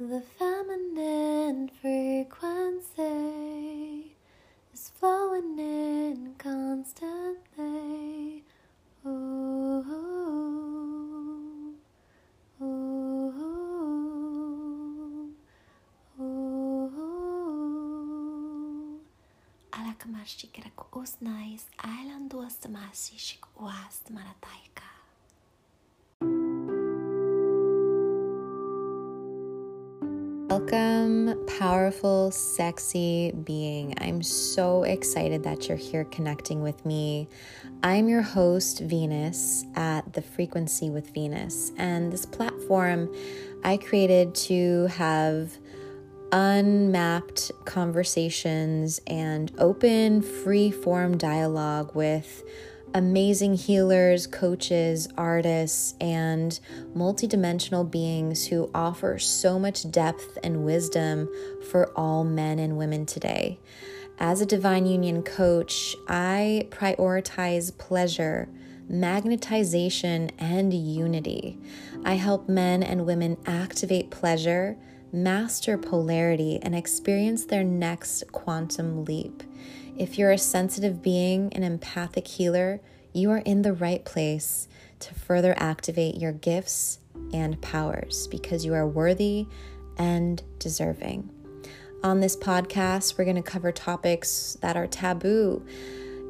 The feminine frequency is flowing in constantly. Ooh, ooh, ooh, kira ko usnais island was the masishik was Welcome, powerful, sexy being. I'm so excited that you're here connecting with me. I'm your host, Venus, at The Frequency with Venus. And this platform I created to have unmapped conversations and open, free form dialogue with amazing healers, coaches, artists, and multidimensional beings who offer so much depth and wisdom for all men and women today. As a divine union coach, I prioritize pleasure, magnetization, and unity. I help men and women activate pleasure, master polarity, and experience their next quantum leap. If you're a sensitive being, an empathic healer, you are in the right place to further activate your gifts and powers because you are worthy and deserving. On this podcast, we're going to cover topics that are taboo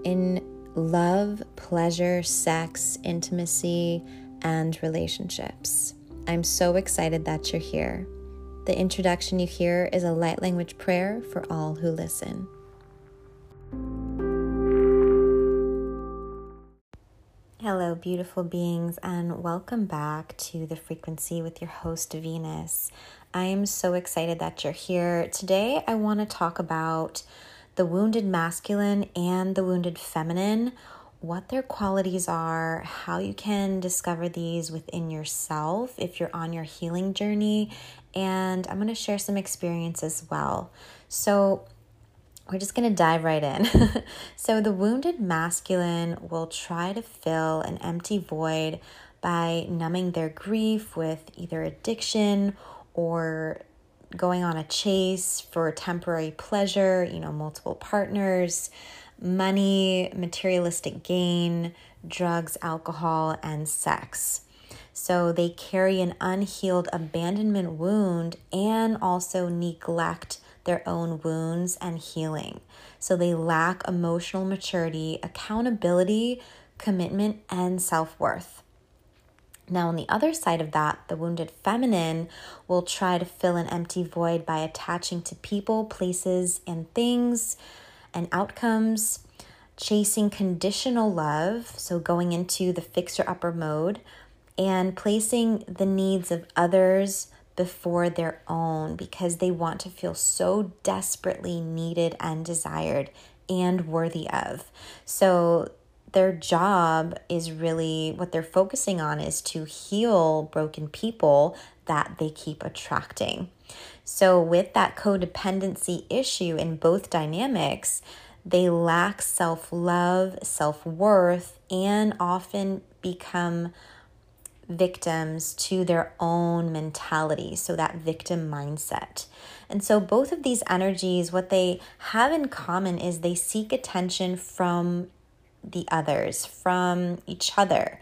in love, pleasure, sex, intimacy, and relationships. I'm so excited that you're here. The introduction you hear is a light language prayer for all who listen. Hello, beautiful beings, and welcome back to the frequency with your host, Venus. I am so excited that you're here. Today, I want to talk about the wounded masculine and the wounded feminine, what their qualities are, how you can discover these within yourself if you're on your healing journey, and I'm going to share some experience as well. So, we're just going to dive right in. so, the wounded masculine will try to fill an empty void by numbing their grief with either addiction or going on a chase for temporary pleasure, you know, multiple partners, money, materialistic gain, drugs, alcohol, and sex. So they carry an unhealed abandonment wound and also neglect their own wounds and healing. So they lack emotional maturity, accountability, commitment, and self worth. Now, on the other side of that, the wounded feminine will try to fill an empty void by attaching to people, places, and things and outcomes, chasing conditional love, so going into the fixer upper mode, and placing the needs of others before their own because they want to feel so desperately needed and desired and worthy of. So, their job is really what they're focusing on is to heal broken people that they keep attracting. So, with that codependency issue in both dynamics, they lack self love, self worth, and often become victims to their own mentality, so that victim mindset. And so, both of these energies, what they have in common is they seek attention from the others, from each other.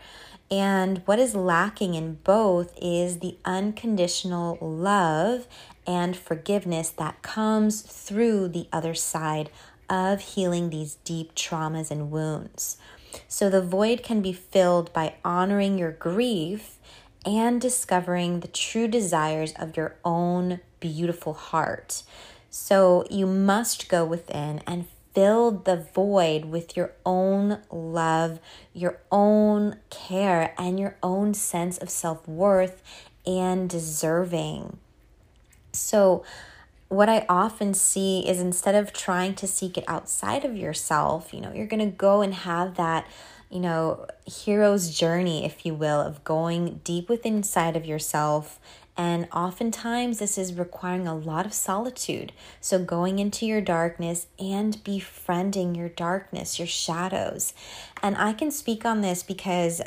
And what is lacking in both is the unconditional love and forgiveness that comes through the other side of healing these deep traumas and wounds. So the void can be filled by honoring your grief and discovering the true desires of your own beautiful heart. So you must go within and fill the void with your own love, your own care, and your own sense of self worth and deserving. So, what I often see is instead of trying to seek it outside of yourself, you know, you're going to go and have that, you know, hero's journey, if you will, of going deep within inside of yourself. And oftentimes, this is requiring a lot of solitude. So, going into your darkness and befriending your darkness, your shadows. And I can speak on this because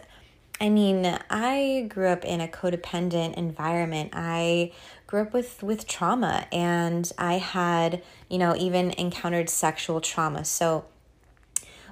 I mean, I grew up in a codependent environment. I grew up with with trauma and I had, you know, even encountered sexual trauma. So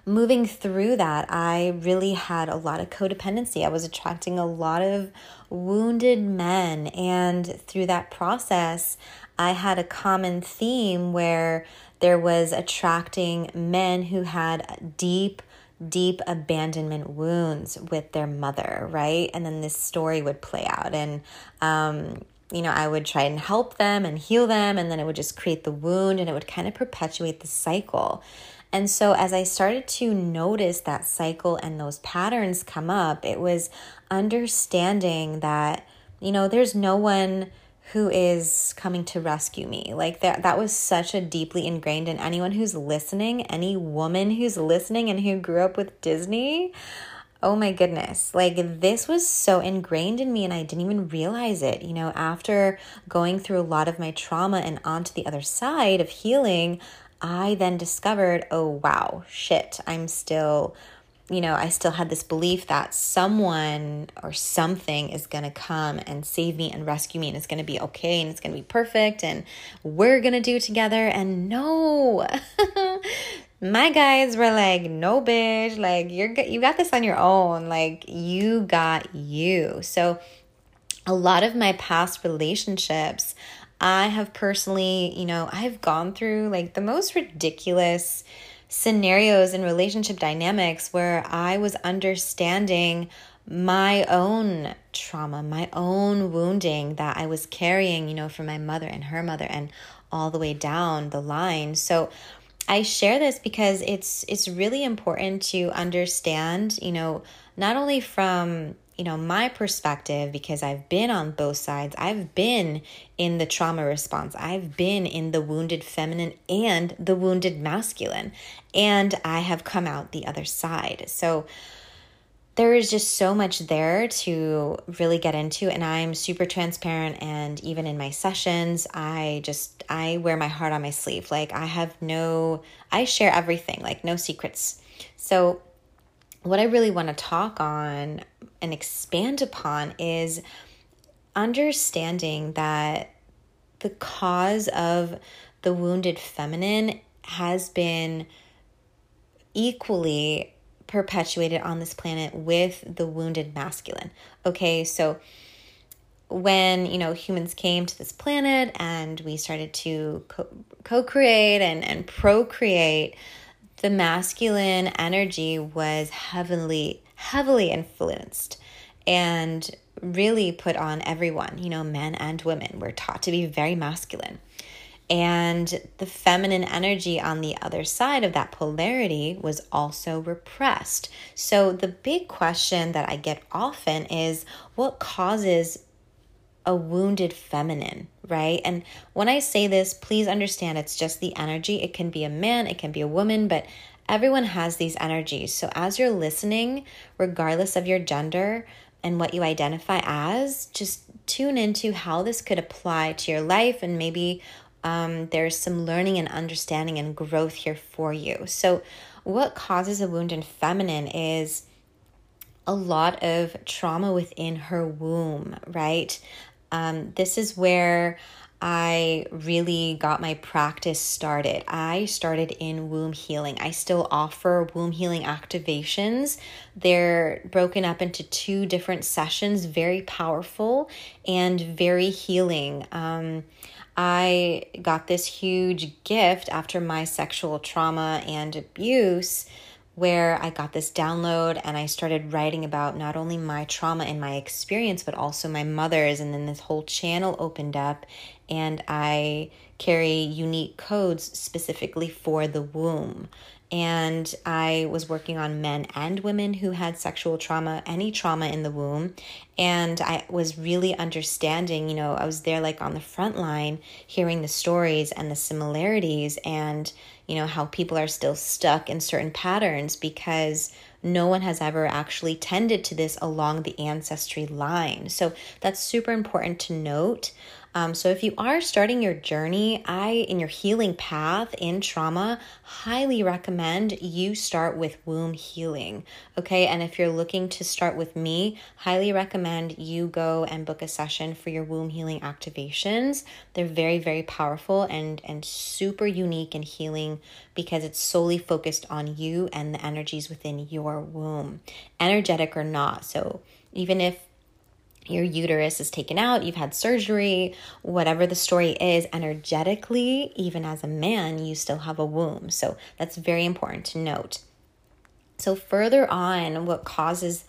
moving through that, I really had a lot of codependency. I was attracting a lot of wounded men and through that process, I had a common theme where there was attracting men who had deep deep abandonment wounds with their mother, right? And then this story would play out. And, um, you know, I would try and help them and heal them, and then it would just create the wound and it would kind of perpetuate the cycle. And so, as I started to notice that cycle and those patterns come up, it was understanding that, you know, there's no one who is coming to rescue me. Like that that was such a deeply ingrained in anyone who's listening, any woman who's listening and who grew up with Disney. Oh my goodness. Like this was so ingrained in me and I didn't even realize it. You know, after going through a lot of my trauma and onto the other side of healing, I then discovered, "Oh wow, shit. I'm still you know, I still had this belief that someone or something is going to come and save me and rescue me and it's going to be okay and it's going to be perfect and we're going to do together. And no, my guys were like, no, bitch, like you're, you got this on your own. Like you got you. So a lot of my past relationships, I have personally, you know, I've gone through like the most ridiculous scenarios and relationship dynamics where I was understanding my own trauma, my own wounding that I was carrying, you know, from my mother and her mother and all the way down the line. So I share this because it's it's really important to understand, you know, not only from you know, my perspective, because I've been on both sides, I've been in the trauma response, I've been in the wounded feminine and the wounded masculine, and I have come out the other side. So, there is just so much there to really get into. And i'm super transparent. And even in my sessions i just i wear my heart on my sleeve. Like i have no i share everything. Like no secrets. So what i really want to talk on and expand upon is understanding that the cause of the wounded feminine has been equally perpetuated on this planet with the wounded masculine. Okay, so when you know humans came to this planet and we started to co create and, and procreate, the masculine energy was heavily heavily influenced and really put on everyone, you know, men and women. We're taught to be very masculine. And the feminine energy on the other side of that polarity was also repressed. So, the big question that I get often is what causes a wounded feminine, right? And when I say this, please understand it's just the energy. It can be a man, it can be a woman, but everyone has these energies. So as you're listening, regardless of your gender and what you identify as, just tune into how this could apply to your life and maybe um, there's some learning and understanding and growth here for you. So, what causes a wound in feminine is a lot of trauma within her womb, right? Um, this is where I really got my practice started. I started in womb healing. I still offer womb healing activations. They're broken up into two different sessions, very powerful and very healing. Um, I got this huge gift after my sexual trauma and abuse where I got this download and I started writing about not only my trauma and my experience, but also my mother's. And then this whole channel opened up, and I carry unique codes specifically for the womb. And I was working on men and women who had sexual trauma, any trauma in the womb. And I was really understanding, you know, I was there like on the front line, hearing the stories and the similarities and, you know, how people are still stuck in certain patterns because no one has ever actually tended to this along the ancestry line. So that's super important to note. Um, so if you are starting your journey, I, in your healing path in trauma, highly recommend you start with womb healing. Okay. And if you're looking to start with me, highly recommend you go and book a session for your womb healing activations. They're very, very powerful and, and super unique and healing because it's solely focused on you and the energies within your womb, energetic or not. So even if your uterus is taken out, you've had surgery, whatever the story is, energetically, even as a man, you still have a womb. So that's very important to note. So, further on, what causes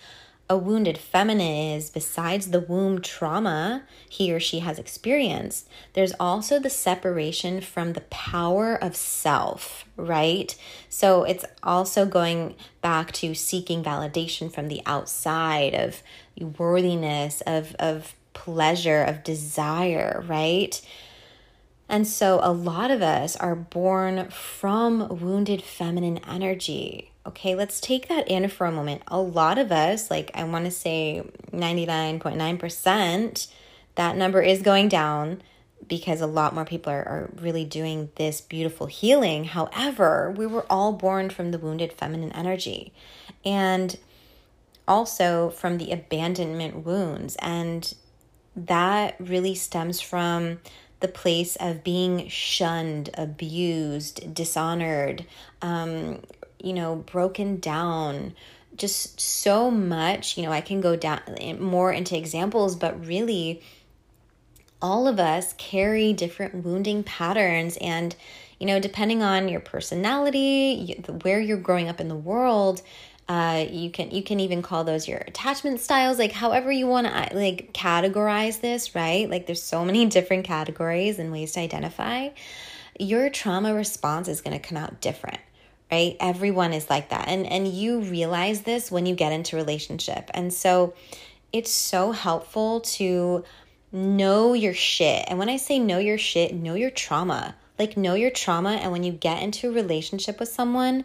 a wounded feminine is besides the womb trauma he or she has experienced, there's also the separation from the power of self, right? So it's also going back to seeking validation from the outside of worthiness, of, of pleasure, of desire, right? And so a lot of us are born from wounded feminine energy. Okay, let's take that in for a moment. A lot of us, like I want to say 99.9%, that number is going down because a lot more people are, are really doing this beautiful healing. However, we were all born from the wounded feminine energy. And also from the abandonment wounds. And that really stems from the place of being shunned, abused, dishonored, um, you know, broken down. Just so much, you know, I can go down more into examples, but really, all of us carry different wounding patterns. And, you know, depending on your personality, where you're growing up in the world, uh, you can you can even call those your attachment styles, like however you want to like categorize this, right? Like there's so many different categories and ways to identify. Your trauma response is going to come out different right? Everyone is like that. And and you realize this when you get into relationship. And so it's so helpful to know your shit. And when i say know your shit know your trauma. Like know your trauma. And when you get into a relationship with someone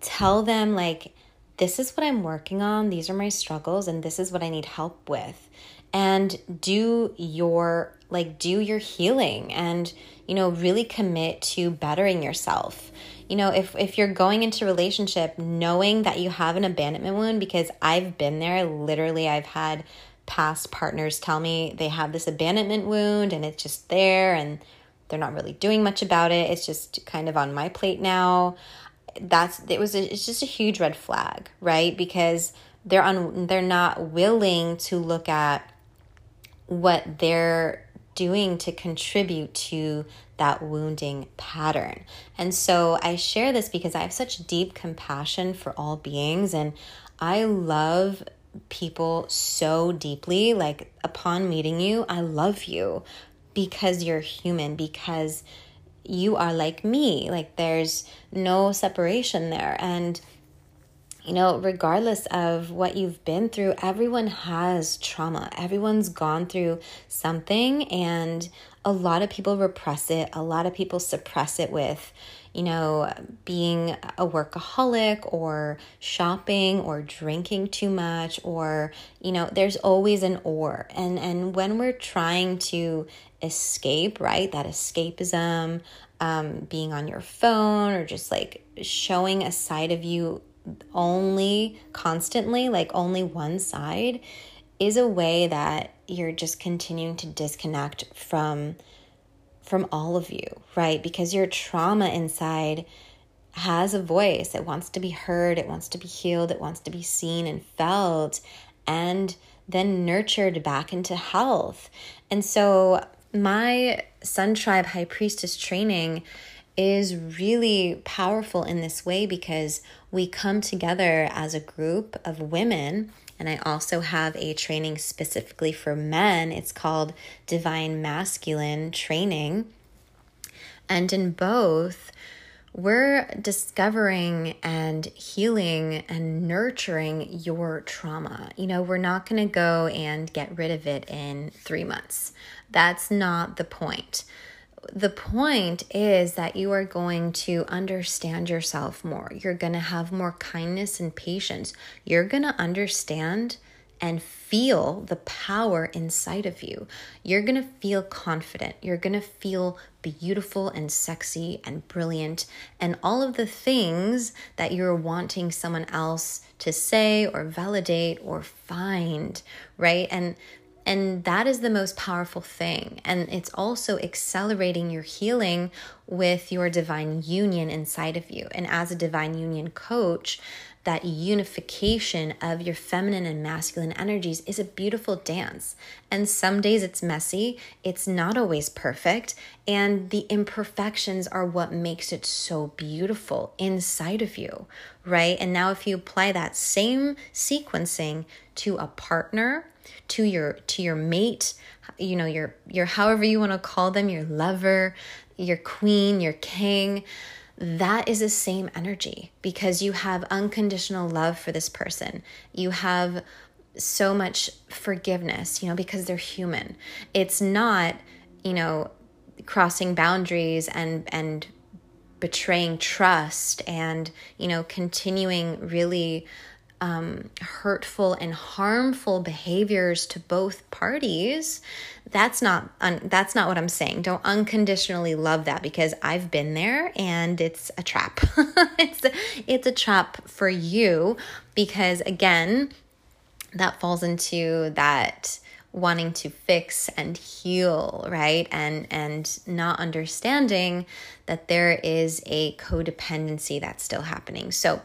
tell them like this is what I'm working on, these are my struggles, and this is what I need help with. And do your like do your healing. And you know really commit to bettering yourself you know if if you're going into a relationship knowing that you have an abandonment wound because i've been there literally i've had past partners tell me they have this abandonment wound and it's just there and they're not really doing much about it it's just kind of on my plate now that's it was a, it's just a huge red flag, right? Because they're on they're not willing to look at what they're doing to contribute to that wounding pattern. And so I share this because I have such deep compassion for all beings and I love people so deeply. Like upon meeting you, I love you because you're human, because you are like me. Like there's no separation there. And, you know, regardless of what you've been through, everyone has trauma. Everyone's gone through something, and a lot of people repress it. A lot of people suppress it with, you know, being a workaholic or shopping or drinking too much or, you know, there's always an or. And and when we're trying to escape, right? That escapism, um, being on your phone or just like showing a side of you only constantly, like only one side, is a way that you're just continuing to disconnect from from all of you, right? Because your trauma inside has a voice. It wants to be heard, it wants to be healed, it wants to be seen and felt and then nurtured back into health. And so my Sun Tribe High Priestess training is really powerful in this way because we come together as a group of women. And I also have a training specifically for men. It's called Divine Masculine Training. And in both, we're discovering and healing and nurturing your trauma. You know, we're not going to go and get rid of it in three months. That's not the point. The point is that you are going to understand yourself more. You're going to have more kindness and patience. You're going to understand and feel the power inside of you. You're going to feel confident. You're going to feel beautiful and sexy and brilliant and all of the things that you're wanting someone else to say or validate or find, right? And and that is the most powerful thing. And it's also accelerating your healing with your divine union inside of you. And as a divine union coach, that unification of your feminine and masculine energies is a beautiful dance. And some days it's messy, it's not always perfect, and the imperfections are what makes it so beautiful inside of you, right? And now if you apply that same sequencing to a partner, to your to your mate, you know, your your however you want to call them, your lover, your queen, your king, that is the same energy because you have unconditional love for this person. You have so much forgiveness, you know, because they're human. It's not, you know, crossing boundaries and and betraying trust and, you know, continuing really um, hurtful and harmful behaviors to both parties that's not un- that's not what i'm saying. Don't unconditionally love that because i've been there and it's a trap. It's a, it's a trap for you because again that falls into that wanting to fix and heal right? And and not understanding that there is a codependency that's still happening. So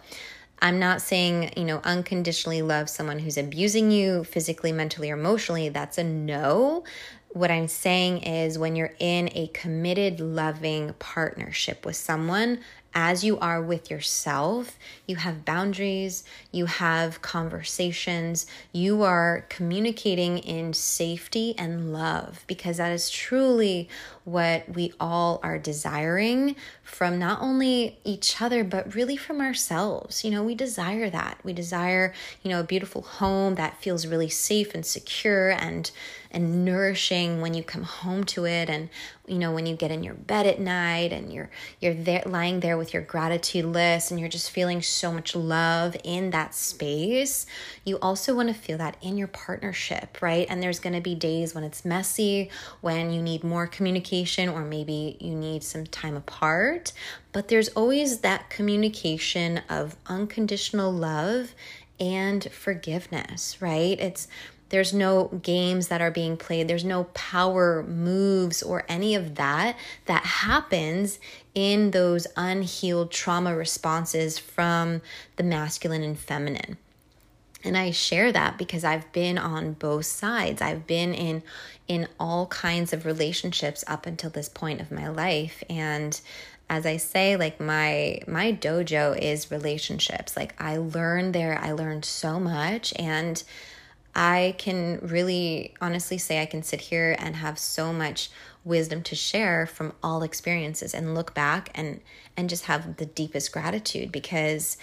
I'm not saying, you know, unconditionally love someone who's abusing you physically, mentally, or emotionally. That's a no. What I'm saying is when you're in a committed, loving partnership with someone, as you are with yourself, you have boundaries, you have conversations, you are communicating in safety and love because that is truly what we all are desiring from not only each other, but really from ourselves. You know, we desire that. We desire, you know, a beautiful home that feels really safe and secure and and nourishing when you come home to it and you know when you get in your bed at night and you're you're there lying there with your gratitude list and you're just feeling so much love in that space you also want to feel that in your partnership right and there's going to be days when it's messy when you need more communication or maybe you need some time apart but there's always that communication of unconditional love and forgiveness, right? It's there's no games that are being played. There's no power moves or any of that that happens in those unhealed trauma responses from the masculine and feminine. And I share that because I've been on both sides. I've been in in all kinds of relationships up until this point of my life and as I say, like my my dojo is relationships. Like I learned there, I learned so much and I can really honestly say I can sit here and have so much wisdom to share from all experiences and look back and and just have the deepest gratitude because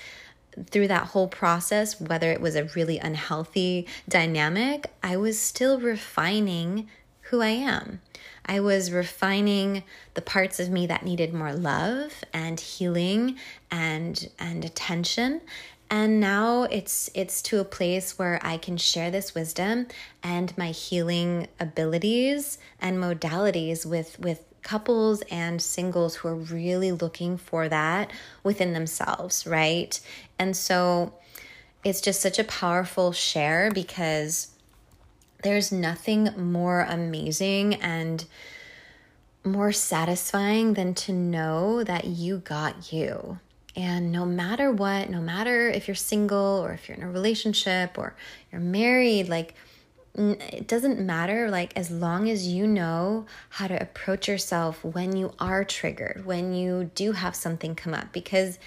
through that whole process whether it was a really unhealthy dynamic I was still refining who I am. I was refining the parts of me that needed more love and healing and and attention and now it's it's to a place where i can share this wisdom and my healing abilities and modalities with with couples and singles who are really looking for that within themselves right? And so it's just such a powerful share because there's nothing more amazing and more satisfying than to know that you got you and no matter what, no matter if you're single or if you're in a relationship or you're married, like it doesn't matter like as long as you know how to approach yourself when you are triggered when you do have something come up because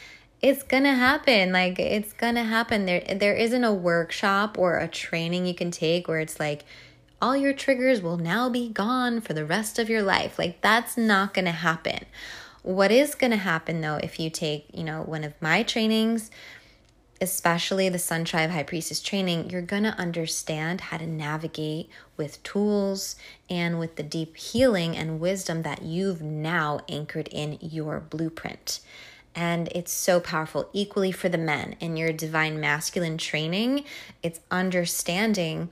it's gonna happen like it's gonna happen. There there isn't a workshop or a training you can take where it's like all your triggers will now be gone for the rest of your life. Like that's not gonna happen what is going to happen though if you take, you know, one of my trainings, especially the Sun Tribe High Priestess training, you're going to understand how to navigate with tools and with the deep healing and wisdom that you've now anchored in your blueprint. And it's so powerful, equally for the men in your divine masculine training. It's understanding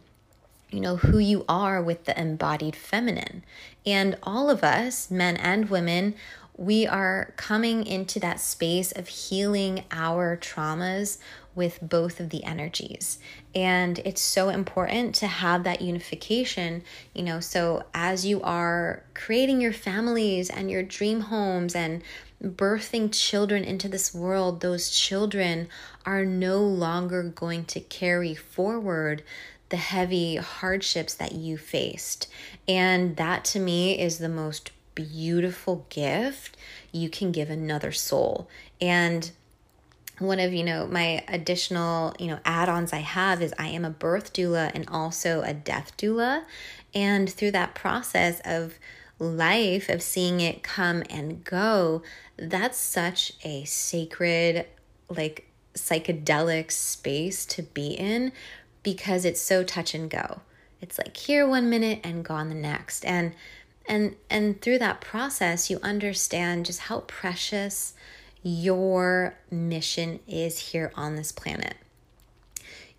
you know, who you are with the embodied feminine. And all of us, men and women, we are coming into that space of healing our traumas with both of the energies. And it's so important to have that unification, you know. So, as you are creating your families and your dream homes and birthing children into this world, those children are no longer going to carry forward the heavy hardships that you faced. And that to me is the most beautiful gift you can give another soul. And one of you know my additional you know add-ons i have is i am a birth doula and also a death doula and through that process of life of seeing it come and go that's such a sacred like psychedelic space to be in because it's so touch and go. It's like here one minute and gone the next. And and and through that process you understand just how precious your mission is here on this planet.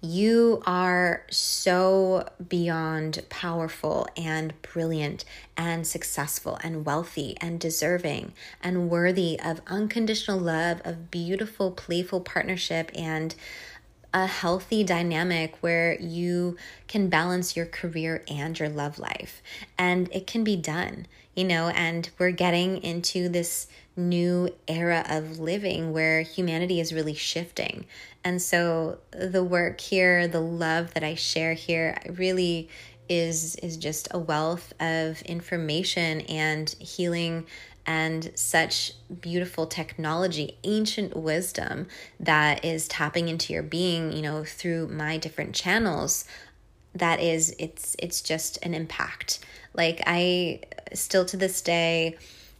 You are so beyond powerful and brilliant and successful and wealthy and deserving and worthy of unconditional love, of beautiful, playful partnership, and a healthy dynamic where you can balance your career and your love life. And it can be done, you know, and we're getting into this new era of living where humanity is really shifting. And so the work here, the love that I share here really is is just a wealth of information and healing and such beautiful technology, ancient wisdom that is tapping into your being, you know, through my different channels that is it's it's just an impact. Like I still to this day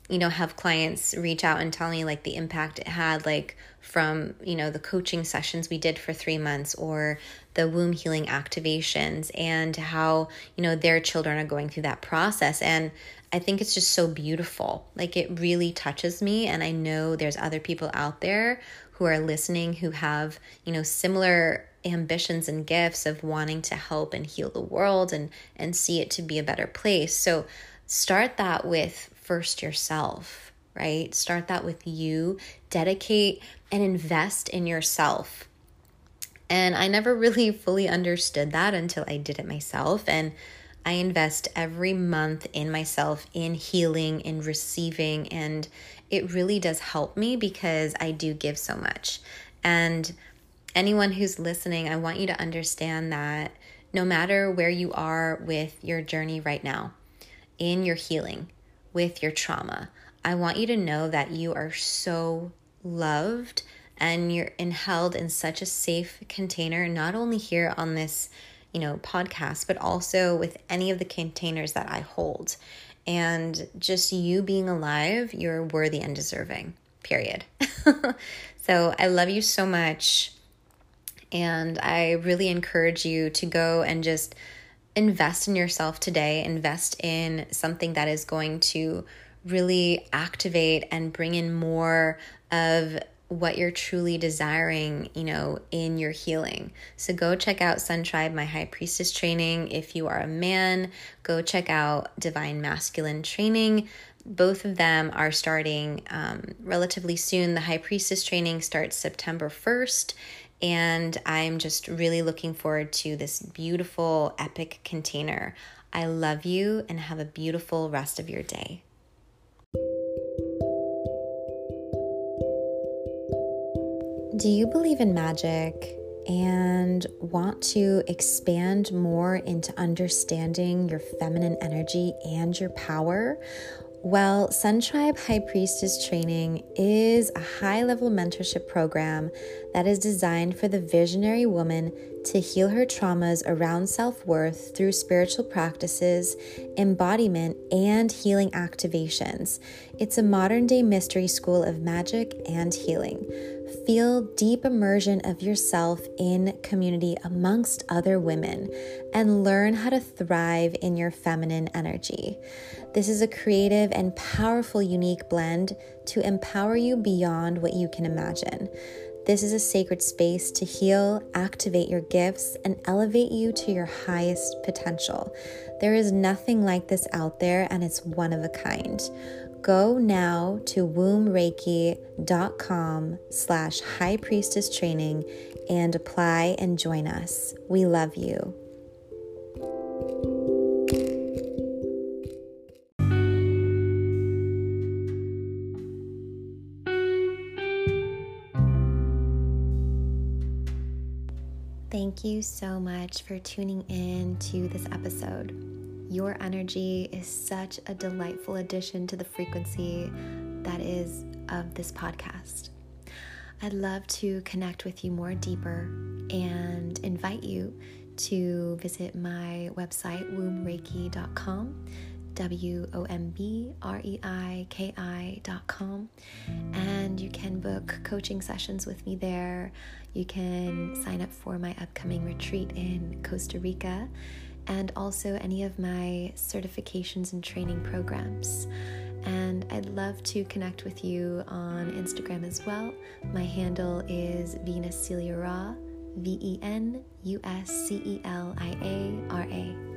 you know have clients reach out and tell me like the impact it had like from you know the coaching sessions we did for 3 months or the womb healing activations and how you know their children are going through that process and I think it's just so beautiful. Like it really touches me and I know there's other people out there who are listening who have, you know, similar ambitions and gifts of wanting to help and heal the world and and see it to be a better place. So start that with first yourself, right? Start that with you. Dedicate and invest in yourself. And I never really fully understood that until I did it myself. And I invest every month in myself, in healing, in receiving, and it really does help me because I do give so much. And anyone who's listening, I want you to understand that no matter where you are with your journey right now, in your healing, with your trauma, I want you to know that you are so loved and you're in, held in such a safe container, not only here on this you know, podcast, but also with any of the containers that I hold. And just you being alive, you're worthy and deserving, period. so I love you so much. And I really encourage you to go and just invest in yourself today, invest in something that is going to really activate and bring in more of what you're truly desiring, you know, in your healing. So go check out Sun Tribe, my high priestess training. If you are a man, go check out Divine Masculine training. Both of them are starting um, relatively soon. The high priestess training starts September 1st. And I'm just really looking forward to this beautiful, epic container. I love you and have a beautiful rest of your day. Do you believe in magic and want to expand more into understanding your feminine energy and your power? Well, Sun Tribe High Priestess Training is a high level mentorship program that is designed for the visionary woman to heal her traumas around self worth through spiritual practices, embodiment, and healing activations. It's a modern day mystery school of magic and healing. Feel deep immersion of yourself in community amongst other women and learn how to thrive in your feminine energy. This is a creative and powerful, unique blend to empower you beyond what you can imagine. This is a sacred space to heal, activate your gifts, and elevate you to your highest potential. There is nothing like this out there, and it's one of a kind. Go now to wombreiki.com slash high priestess training and apply and join us. We love you. Thank you so much for tuning in to this episode. Your energy is such a delightful addition to the frequency that is of this podcast. I'd love to connect with you more deeper and invite you to visit my website, wombreiki.com, W O M B R E I K I.com, and you can book coaching sessions with me there. You can sign up for my upcoming retreat in Costa Rica and also any of my certifications and training programs. And I'd love to connect with you on Instagram as well. My handle is Venus Celia Ra, V E N U S C E L I A R A.